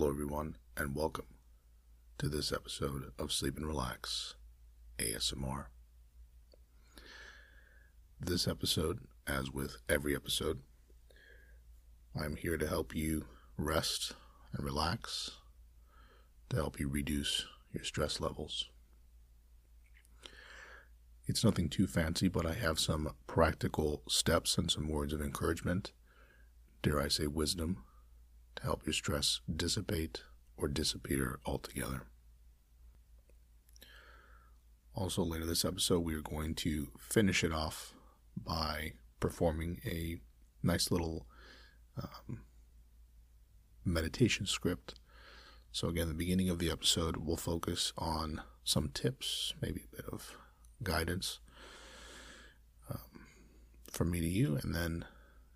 Hello, everyone, and welcome to this episode of Sleep and Relax ASMR. This episode, as with every episode, I'm here to help you rest and relax, to help you reduce your stress levels. It's nothing too fancy, but I have some practical steps and some words of encouragement, dare I say wisdom, to help your stress dissipate or disappear altogether. Also, later this episode, we are going to finish it off by performing a nice little um, meditation script. So, again, the beginning of the episode, we'll focus on some tips, maybe a bit of guidance um, from me to you, and then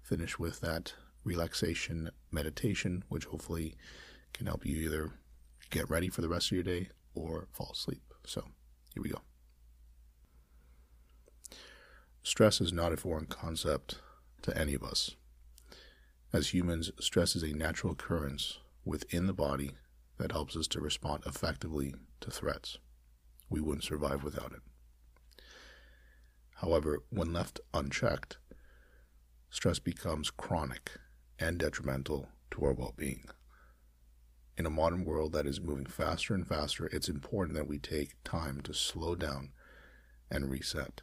finish with that relaxation meditation, which hopefully can help you either get ready for the rest of your day or fall asleep. So, here we go. Stress is not a foreign concept to any of us. As humans, stress is a natural occurrence within the body that helps us to respond effectively to threats. We wouldn't survive without it. However, when left unchecked, stress becomes chronic and detrimental to our well being. In a modern world that is moving faster and faster, it's important that we take time to slow down and reset.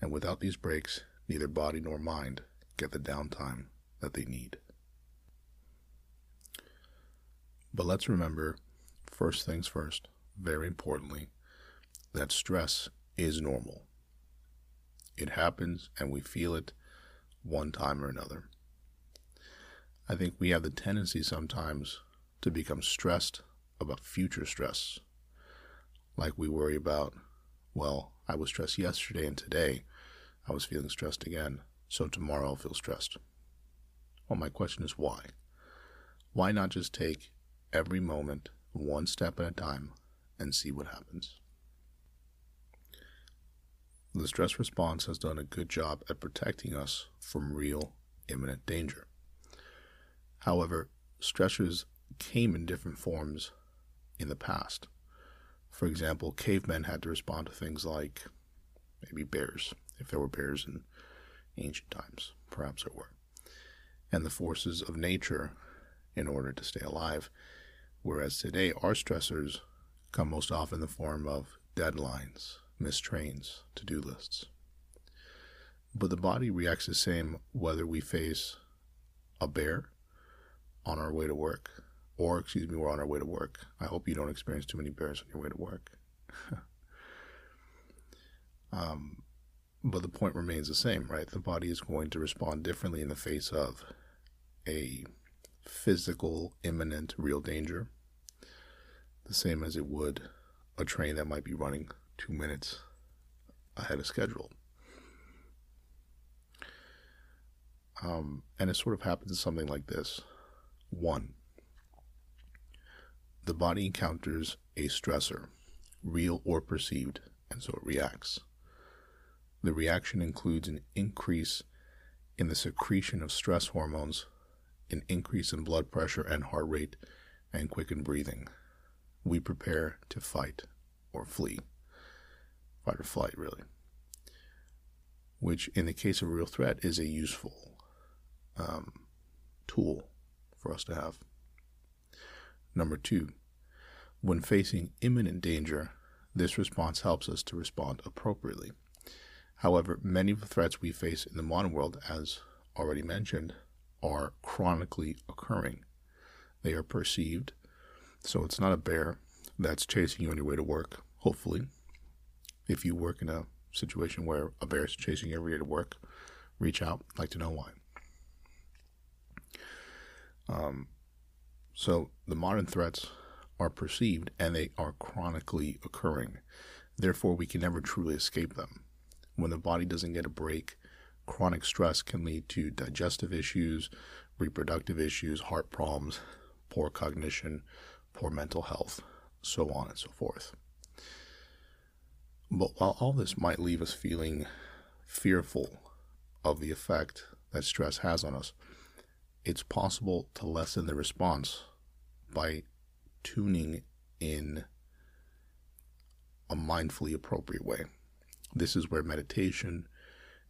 And without these breaks, neither body nor mind get the downtime that they need. But let's remember, first things first, very importantly, that stress is normal. It happens and we feel it one time or another. I think we have the tendency sometimes to become stressed about future stress. Like we worry about, well, I was stressed yesterday and today I was feeling stressed again, so tomorrow I'll feel stressed. Well, my question is why? Why not just take every moment one step at a time and see what happens? The stress response has done a good job at protecting us from real imminent danger. However, stressors came in different forms in the past. For example, cavemen had to respond to things like maybe bears, if there were bears in ancient times. Perhaps there were. And the forces of nature in order to stay alive. Whereas today, our stressors come most often in the form of deadlines, missed trains, to do lists. But the body reacts the same whether we face a bear on our way to work, or, excuse me, we're on our way to work. I hope you don't experience too many bears on your way to work. um, but the point remains the same, right? The body is going to respond differently in the face of a physical, imminent, real danger, the same as it would a train that might be running two minutes ahead of schedule. Um, and it sort of happens in something like this. One, the body encounters a stressor, real or perceived, and so it reacts. The reaction includes an increase in the secretion of stress hormones, an increase in blood pressure and heart rate, and quickened breathing. We prepare to fight or flee fight or flight, really. Which, in the case of a real threat, is a useful um, tool for us to have. Number two, when facing imminent danger, this response helps us to respond appropriately. However, many of the threats we face in the modern world, as already mentioned, are chronically occurring. They are perceived, so it's not a bear that's chasing you on your way to work, hopefully, if you work in a situation where a bear is chasing you every day to work, reach out. I'd like to know why. Um, so the modern threats are perceived and they are chronically occurring. Therefore, we can never truly escape them. When the body doesn't get a break, chronic stress can lead to digestive issues, reproductive issues, heart problems, poor cognition, poor mental health, so on and so forth. But while all this might leave us feeling fearful of the effect that stress has on us, it's possible to lessen the response by tuning in a mindfully appropriate way. This is where meditation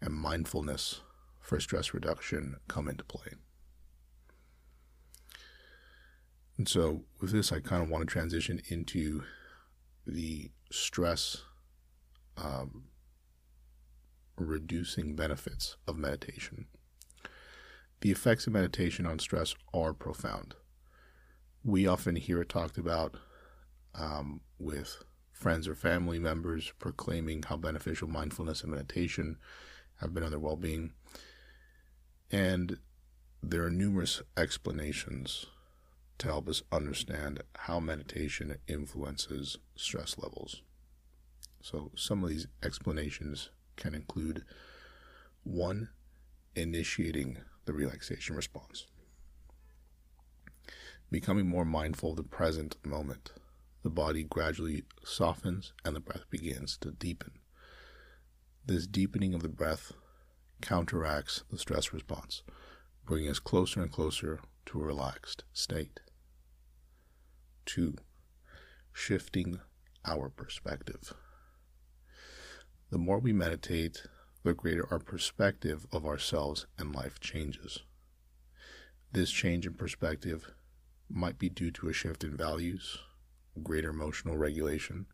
and mindfulness for stress reduction come into play. And so, with this, I kind of want to transition into the stress um, reducing benefits of meditation. The effects of meditation on stress are profound. We often hear it talked about um, with friends or family members proclaiming how beneficial mindfulness and meditation have been on their well being. And there are numerous explanations to help us understand how meditation influences stress levels. So, some of these explanations can include one, initiating the relaxation response, becoming more mindful of the present moment. The body gradually softens and the breath begins to deepen. This deepening of the breath counteracts the stress response, bringing us closer and closer to a relaxed state. Two, shifting our perspective. The more we meditate, the greater our perspective of ourselves and life changes. This change in perspective might be due to a shift in values, greater emotional regulation,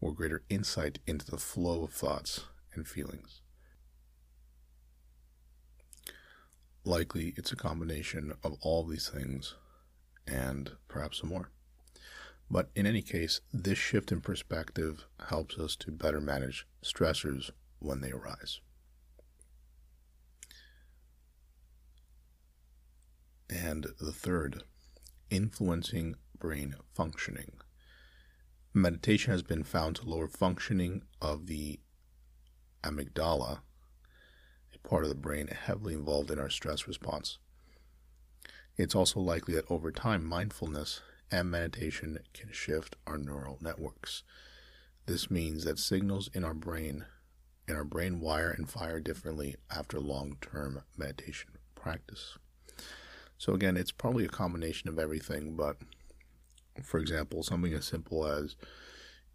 or greater insight into the flow of thoughts and feelings. Likely, it's a combination of all these things and perhaps some more. But in any case, this shift in perspective helps us to better manage stressors when they arise. And the third, influencing brain functioning. Meditation has been found to lower functioning of the amygdala, a part of the brain heavily involved in our stress response. It's also likely that over time, mindfulness and meditation can shift our neural networks. This means that signals in our brain in our brain wire and fire differently after long-term meditation practice. So again, it's probably a combination of everything, but for example, something as simple as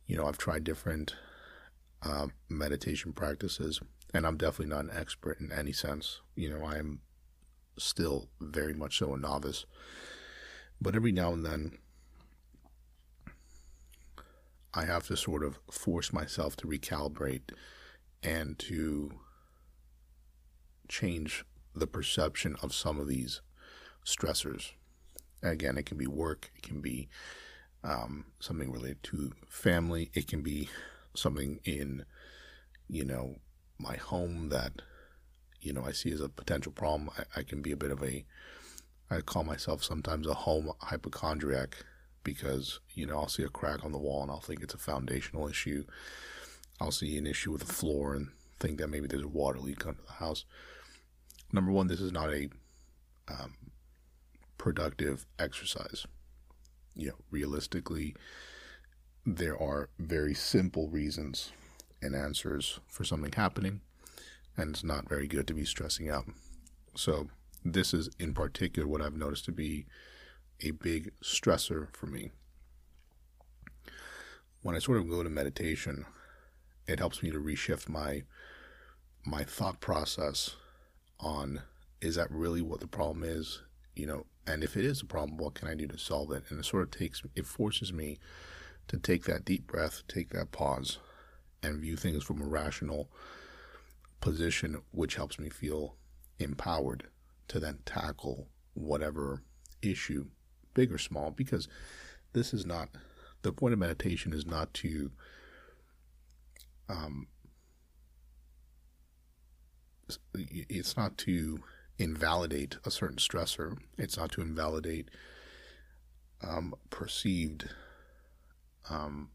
you know, I've tried different uh, meditation practices, and I'm definitely not an expert in any sense. You know, I am still very much so a novice. But every now and then, I have to sort of force myself to recalibrate and to change the perception of some of these stressors. Again, it can be work, it can be um, something related to family, it can be something in, you know, my home that, you know, I see as a potential problem. I, I can be a bit of a, I call myself sometimes a home hypochondriac because, you know, I'll see a crack on the wall and I'll think it's a foundational issue. I'll see an issue with the floor and think that maybe there's a water leak under the house. Number one, this is not a um, productive exercise. You know, realistically, there are very simple reasons and answers for something happening, and it's not very good to be stressing out. So, this is in particular what I've noticed to be a big stressor for me. When I sort of go to meditation, it helps me to reshift my my thought process on is that really what the problem is, you know, and if it is a problem, what can I do to solve it? And it sort of takes it forces me to take that deep breath, take that pause, and view things from a rational position, which helps me feel empowered to then tackle whatever issue, big or small, because this is not the point of meditation is not to um, it's not to invalidate a certain stressor. It's not to invalidate um, perceived um,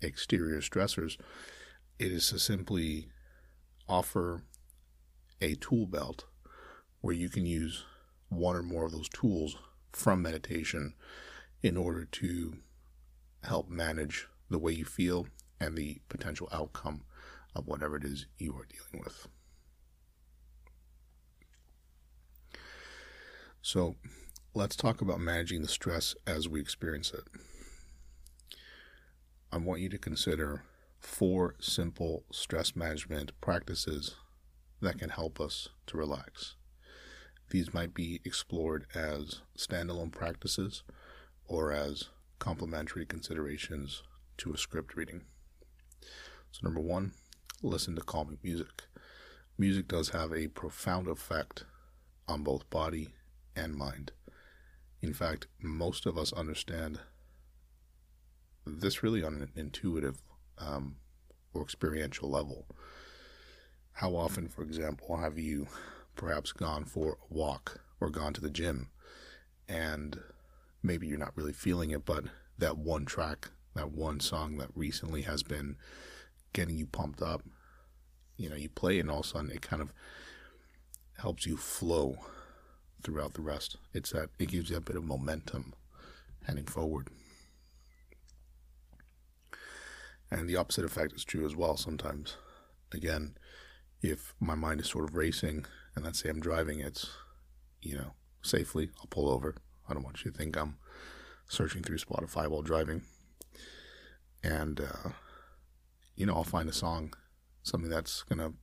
exterior stressors. It is to simply offer a tool belt where you can use one or more of those tools from meditation in order to help manage the way you feel and the potential outcome of whatever it is you are dealing with. So, let's talk about managing the stress as we experience it. I want you to consider four simple stress management practices that can help us to relax. These might be explored as standalone practices or as complementary considerations to a script reading. So, number one, listen to calming music. Music does have a profound effect on both body and mind. In fact, most of us understand this really on an intuitive um, or experiential level. How often, for example, have you perhaps gone for a walk or gone to the gym and maybe you're not really feeling it, but that one track, that one song that recently has been getting you pumped up, you know, you play and all of a sudden it kind of helps you flow throughout the rest. It's that it gives you a bit of momentum heading forward. And the opposite effect is true as well sometimes. Again, if my mind is sort of racing, and let's say I'm driving, it's, you know, safely, I'll pull over. I don't want you to think I'm searching through Spotify while driving. And, uh, you know, I'll find a song, something that's going to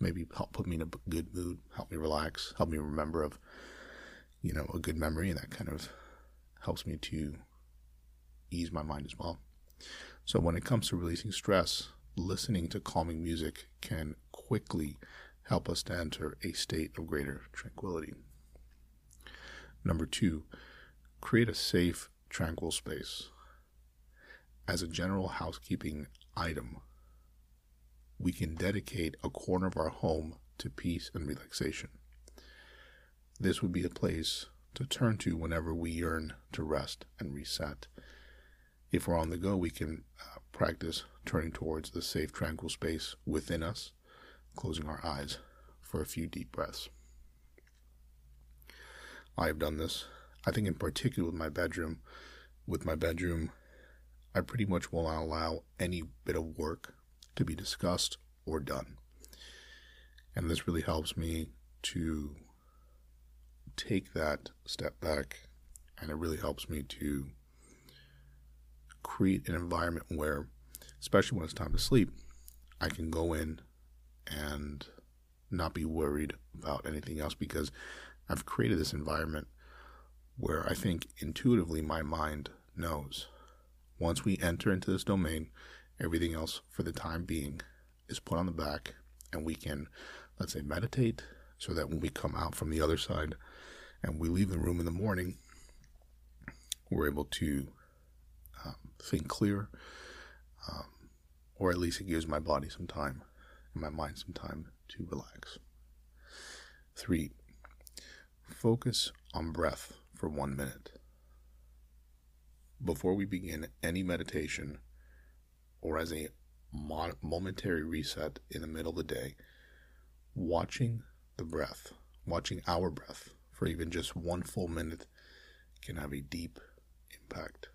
maybe help put me in a good mood, help me relax, help me remember of, you know, a good memory, and that kind of helps me to ease my mind as well. So when it comes to releasing stress, listening to calming music can quickly help us to enter a state of greater tranquility. Number two, create a safe, tranquil space. As a general housekeeping item, we can dedicate a corner of our home to peace and relaxation. This would be a place to turn to whenever we yearn to rest and reset. If we're on the go, we can uh, practice turning towards the safe, tranquil space within us, closing our eyes for a few deep breaths. I have done this. I think, in particular, with my bedroom. With my bedroom, I pretty much will not allow any bit of work to be discussed or done. And this really helps me to take that step back, and it really helps me to create an environment where, especially when it's time to sleep, I can go in and not be worried about anything else because I've created this environment where I think intuitively my mind knows once we enter into this domain, everything else for the time being is put on the back and we can, let's say, meditate so that when we come out from the other side and we leave the room in the morning, we're able to um, think clear, um, or at least it gives my body some time and my mind some time to relax. Three, focus on breath for one minute. Before we begin any meditation or as a momentary reset in the middle of the day, watching the breath, watching our breath for even just one full minute can have a deep impact.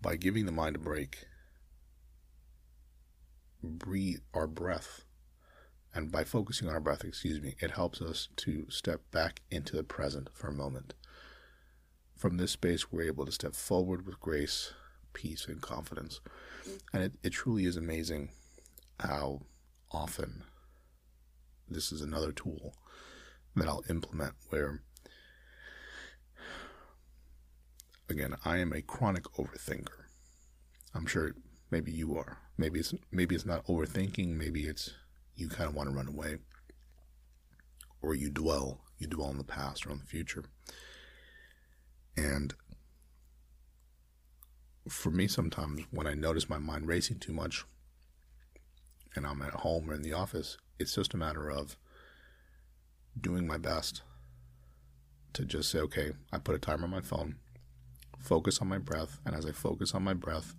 by giving the mind a break, breathe our breath, and by focusing on our breath, excuse me, it helps us to step back into the present for a moment. From this space, we're able to step forward with grace, peace, and confidence. And it, it truly is amazing how often this is another tool that I'll implement where again, I am a chronic overthinker. I'm sure maybe you are. Maybe it's maybe it's not overthinking. Maybe it's you kind of want to run away, or you dwell you dwell on the past or on the future. And for me, sometimes when I notice my mind racing too much, and I'm at home or in the office, it's just a matter of doing my best to just say, okay, I put a timer on my phone focus on my breath. And as I focus on my breath,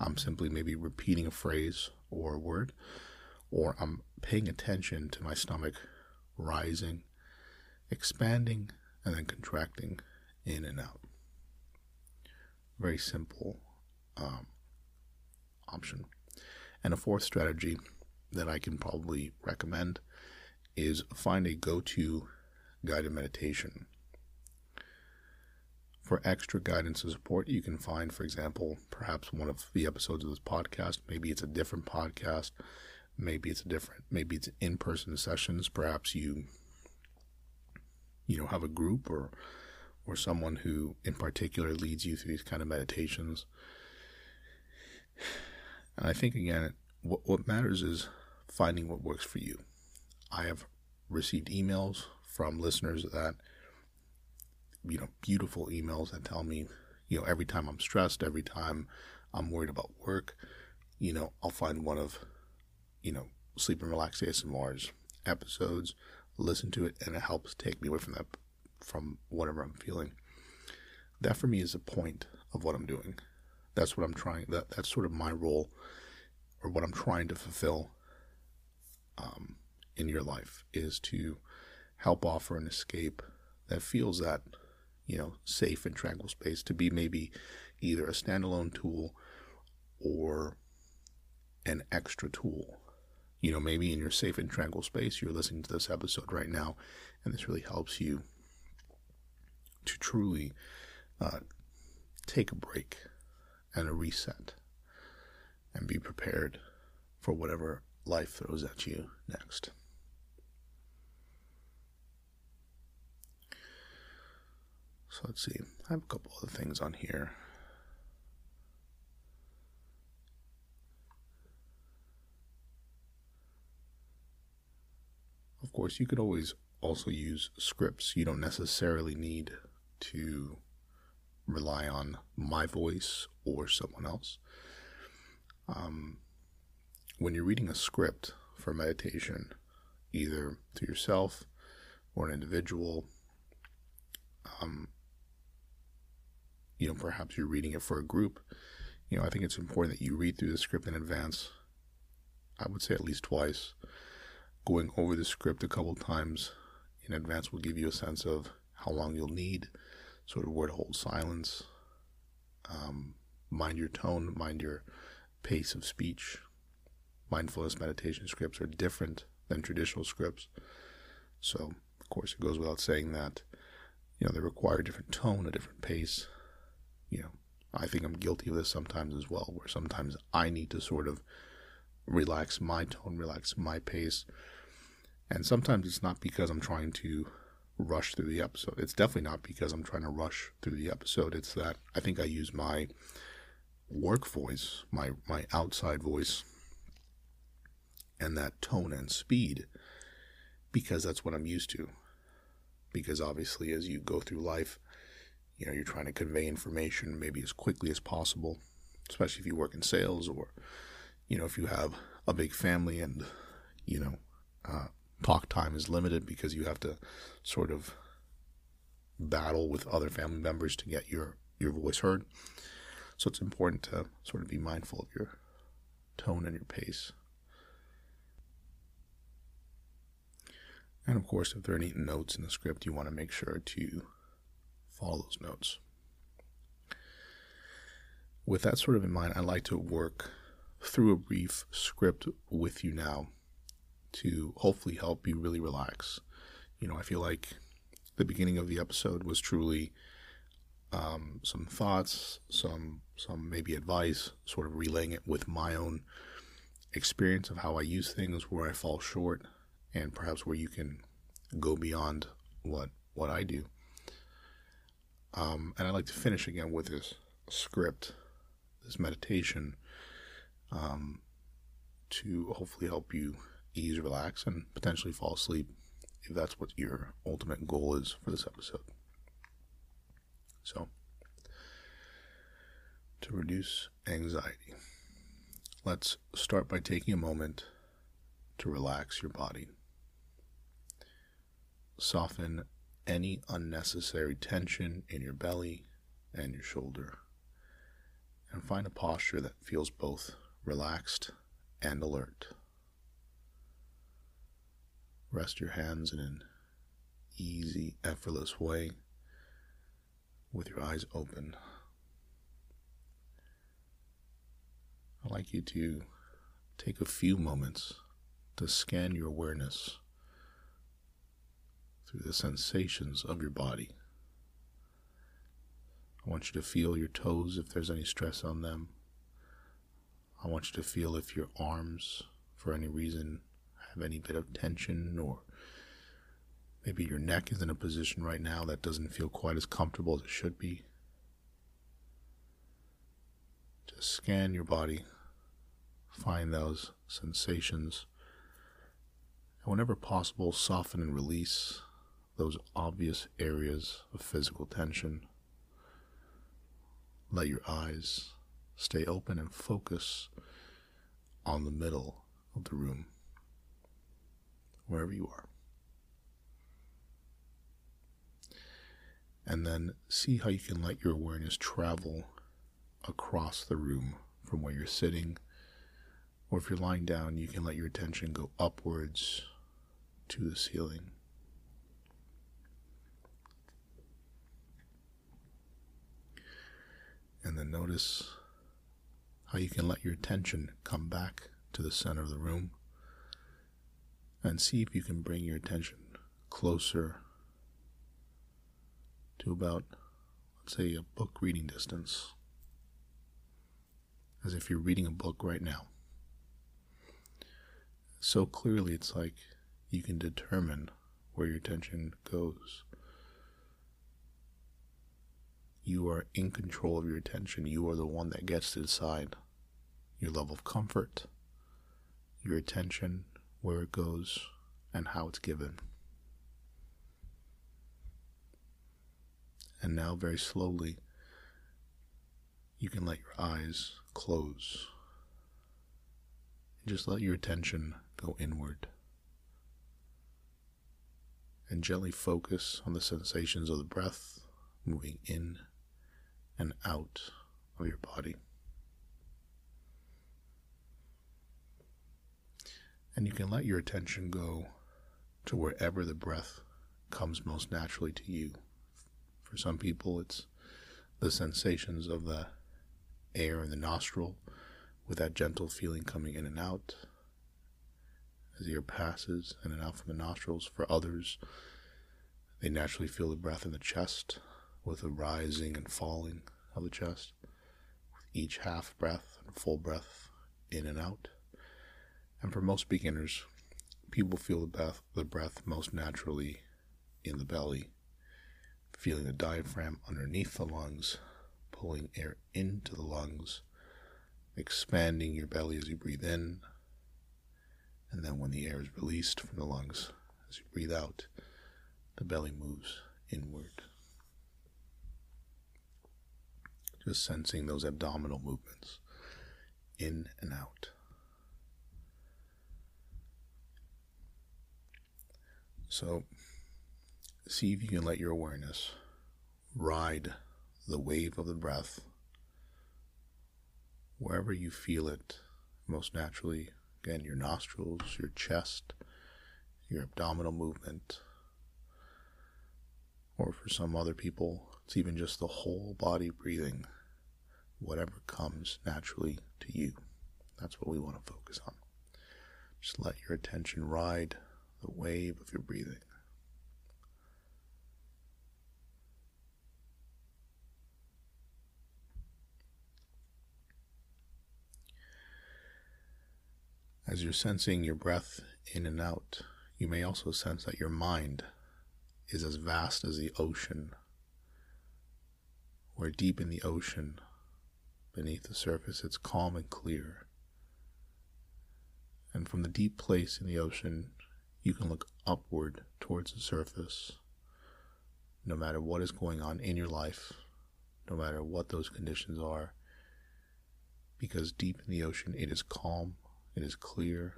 I'm simply maybe repeating a phrase or a word, or I'm paying attention to my stomach rising, expanding, and then contracting in and out. Very simple um, option. And a fourth strategy that I can probably recommend is find a go to guided meditation. For extra guidance and support, you can find, for example, perhaps one of the episodes of this podcast. Maybe it's a different podcast. Maybe it's a different, maybe it's in person sessions. Perhaps you, you know, have a group or, or someone who in particular leads you through these kind of meditations. And I think, again, what, what matters is finding what works for you. I have received emails from listeners that, you know, beautiful emails that tell me, you know, every time I'm stressed, every time I'm worried about work, you know, I'll find one of, you know, Sleep and Relax ASMR's episodes, listen to it, and it helps take me away from that, from whatever I'm feeling. That for me is the point of what I'm doing. That's what I'm trying. That that's sort of my role, or what I'm trying to fulfill. Um, in your life is to help offer an escape that feels that you know safe and tranquil space to be maybe either a standalone tool or an extra tool you know maybe in your safe and tranquil space you're listening to this episode right now and this really helps you to truly uh, take a break and a reset and be prepared for whatever life throws at you next. So let's see. I have a couple other things on here. Of course, you could always also use scripts. You don't necessarily need to rely on my voice or someone else. Um, when you're reading a script for meditation, either to yourself or an individual, um, you know, perhaps you're reading it for a group, you know, I think it's important that you read through the script in advance. I would say at least twice. Going over the script a couple times in advance will give you a sense of how long you'll need, sort of where to hold silence, um, mind your tone, mind your pace of speech. Mindfulness meditation scripts are different than traditional scripts. So, of course, it goes without saying that, you know, they require a different tone, a different pace. You know, I think I'm guilty of this sometimes as well, where sometimes I need to sort of relax my tone, relax my pace. And sometimes it's not because I'm trying to rush through the episode. It's definitely not because I'm trying to rush through the episode. It's that I think I use my work voice, my my outside voice, and that tone and speed because that's what I'm used to. Because obviously, as you go through life, you know, you're trying to convey information maybe as quickly as possible, especially if you work in sales or, you know, if you have a big family and, you know, uh, talk time is limited because you have to sort of battle with other family members to get your, your voice heard. So it's important to sort of be mindful of your tone and your pace. And of course, if there are any notes in the script, you want to make sure to follow those notes. With that sort of in mind, I'd like to work through a brief script with you now to hopefully help you really relax. You know, I feel like the beginning of the episode was truly um, some thoughts, some some maybe advice, sort of relaying it with my own experience of how I use things, where I fall short, and perhaps where you can go beyond what what I do. Um, and I'd like to finish again with this script, this meditation, um, to hopefully help you ease, relax, and potentially fall asleep if that's what your ultimate goal is for this episode. So, to reduce anxiety, let's start by taking a moment to relax your body. Soften any unnecessary tension in your belly and your shoulder, and find a posture that feels both relaxed and alert. Rest your hands in an easy, effortless way with your eyes open. I'd like you to take a few moments to scan your awareness through the sensations of your body. I want you to feel your toes if there's any stress on them. I want you to feel if your arms, for any reason, have any bit of tension, or maybe your neck is in a position right now that doesn't feel quite as comfortable as it should be. Just scan your body, find those sensations, and whenever possible, soften and release those obvious areas of physical tension. Let your eyes stay open and focus on the middle of the room, wherever you are. And then see how you can let your awareness travel across the room from where you're sitting. Or if you're lying down, you can let your attention go upwards to the ceiling. And then notice how you can let your attention come back to the center of the room and see if you can bring your attention closer to about, let's say, a book reading distance, as if you're reading a book right now. So clearly, it's like you can determine where your attention goes. You are in control of your attention. You are the one that gets to decide your level of comfort, your attention, where it goes, and how it's given. And now, very slowly, you can let your eyes close. Just let your attention go inward. And gently focus on the sensations of the breath moving in and out of your body. And you can let your attention go to wherever the breath comes most naturally to you. For some people, it's the sensations of the air in the nostril with that gentle feeling coming in and out as the air passes in and out from the nostrils. For others, they naturally feel the breath in the chest with a rising and falling of the chest, with each half breath and full breath in and out. And for most beginners, people feel the breath, the breath most naturally in the belly, feeling the diaphragm underneath the lungs, pulling air into the lungs, expanding your belly as you breathe in, and then when the air is released from the lungs, as you breathe out, the belly moves inward. Just sensing those abdominal movements in and out. So, see if you can let your awareness ride the wave of the breath wherever you feel it most naturally. Again, your nostrils, your chest, your abdominal movement, or for some other people, it's even just the whole body breathing, whatever comes naturally to you. That's what we want to focus on. Just let your attention ride the wave of your breathing. As you're sensing your breath in and out, you may also sense that your mind is as vast as the ocean, where deep in the ocean, beneath the surface, it's calm and clear. And from the deep place in the ocean, you can look upward towards the surface, no matter what is going on in your life, no matter what those conditions are, because deep in the ocean, it is calm, it is clear.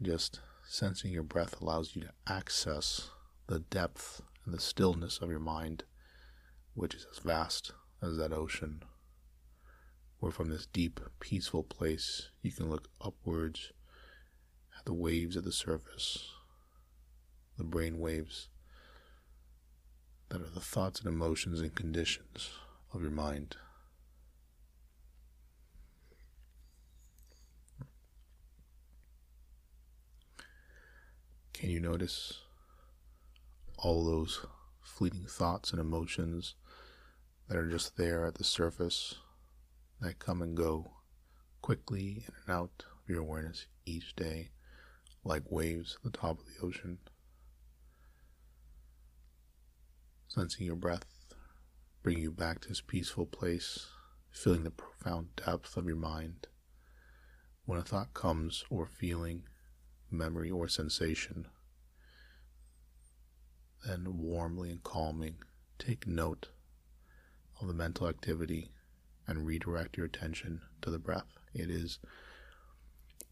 Just Sensing your breath allows you to access the depth and the stillness of your mind, which is as vast as that ocean. Where from this deep, peaceful place, you can look upwards the waves at the surface, the brain waves that are the thoughts and emotions and conditions of your mind. Can you notice all those fleeting thoughts and emotions that are just there at the surface that come and go quickly in and out of your awareness each day, like waves at the top of the ocean. Sensing your breath bring you back to this peaceful place, feeling the profound depth of your mind. When a thought comes, or feeling, memory, or sensation, then warmly and calming take note of the mental activity and redirect your attention to the breath. It is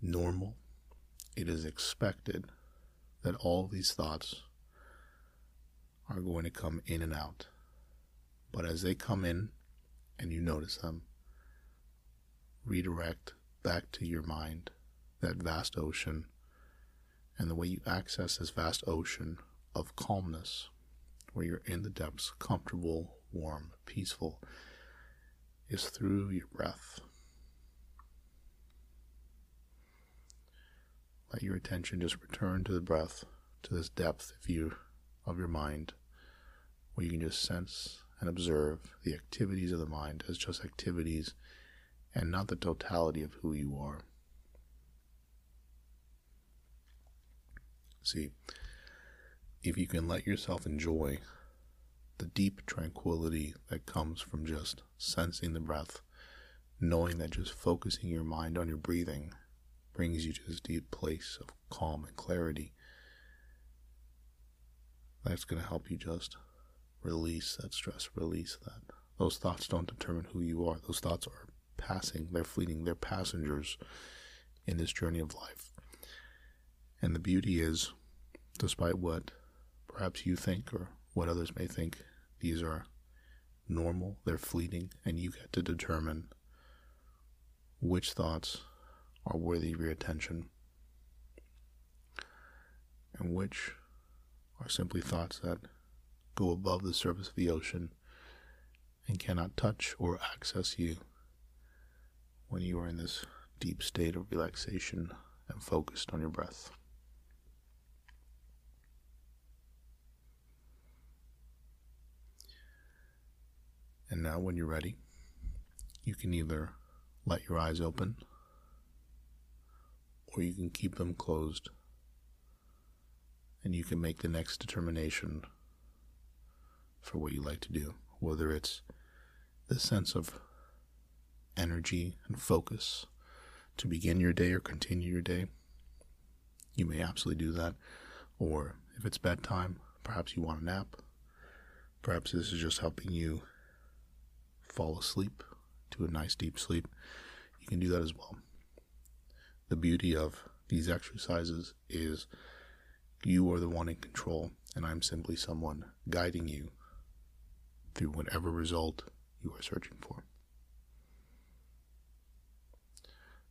normal, it is expected that all these thoughts are going to come in and out. But as they come in and you notice them, redirect back to your mind that vast ocean and the way you access this vast ocean of calmness where you're in the depths, comfortable, warm, peaceful, is through your breath. Let your attention just return to the breath, to this depth of you of your mind, where you can just sense and observe the activities of the mind as just activities and not the totality of who you are. See, if you can let yourself enjoy the deep tranquility that comes from just sensing the breath, knowing that just focusing your mind on your breathing brings you to this deep place of calm and clarity, that's going to help you just release that stress, release that. Those thoughts don't determine who you are. Those thoughts are passing, they're fleeting, they're passengers in this journey of life. And the beauty is, despite what perhaps you think or what others may think, these are normal, they're fleeting, and you get to determine which thoughts are worthy of your attention and which are simply thoughts that go above the surface of the ocean and cannot touch or access you when you are in this deep state of relaxation and focused on your breath. And now, when you're ready, you can either let your eyes open or you can keep them closed and you can make the next determination for what you like to do, whether it's the sense of energy and focus to begin your day or continue your day. You may absolutely do that. Or if it's bedtime, perhaps you want a nap. Perhaps this is just helping you fall asleep to a nice deep sleep. You can do that as well. The beauty of these exercises is you are the one in control, and I'm simply someone guiding you through whatever result you are searching for.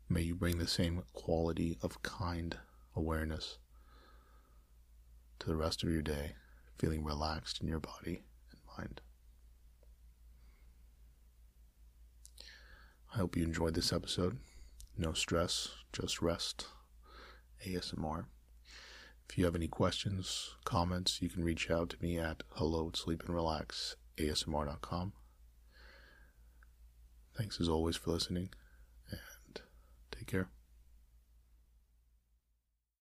May you bring the same quality of kind awareness to the rest of your day, feeling relaxed in your body and mind. I hope you enjoyed this episode. No stress, just rest. ASMR. If you have any questions, comments, you can reach out to me at hello sleep and relax asmr.com. Thanks as always for listening, and take care.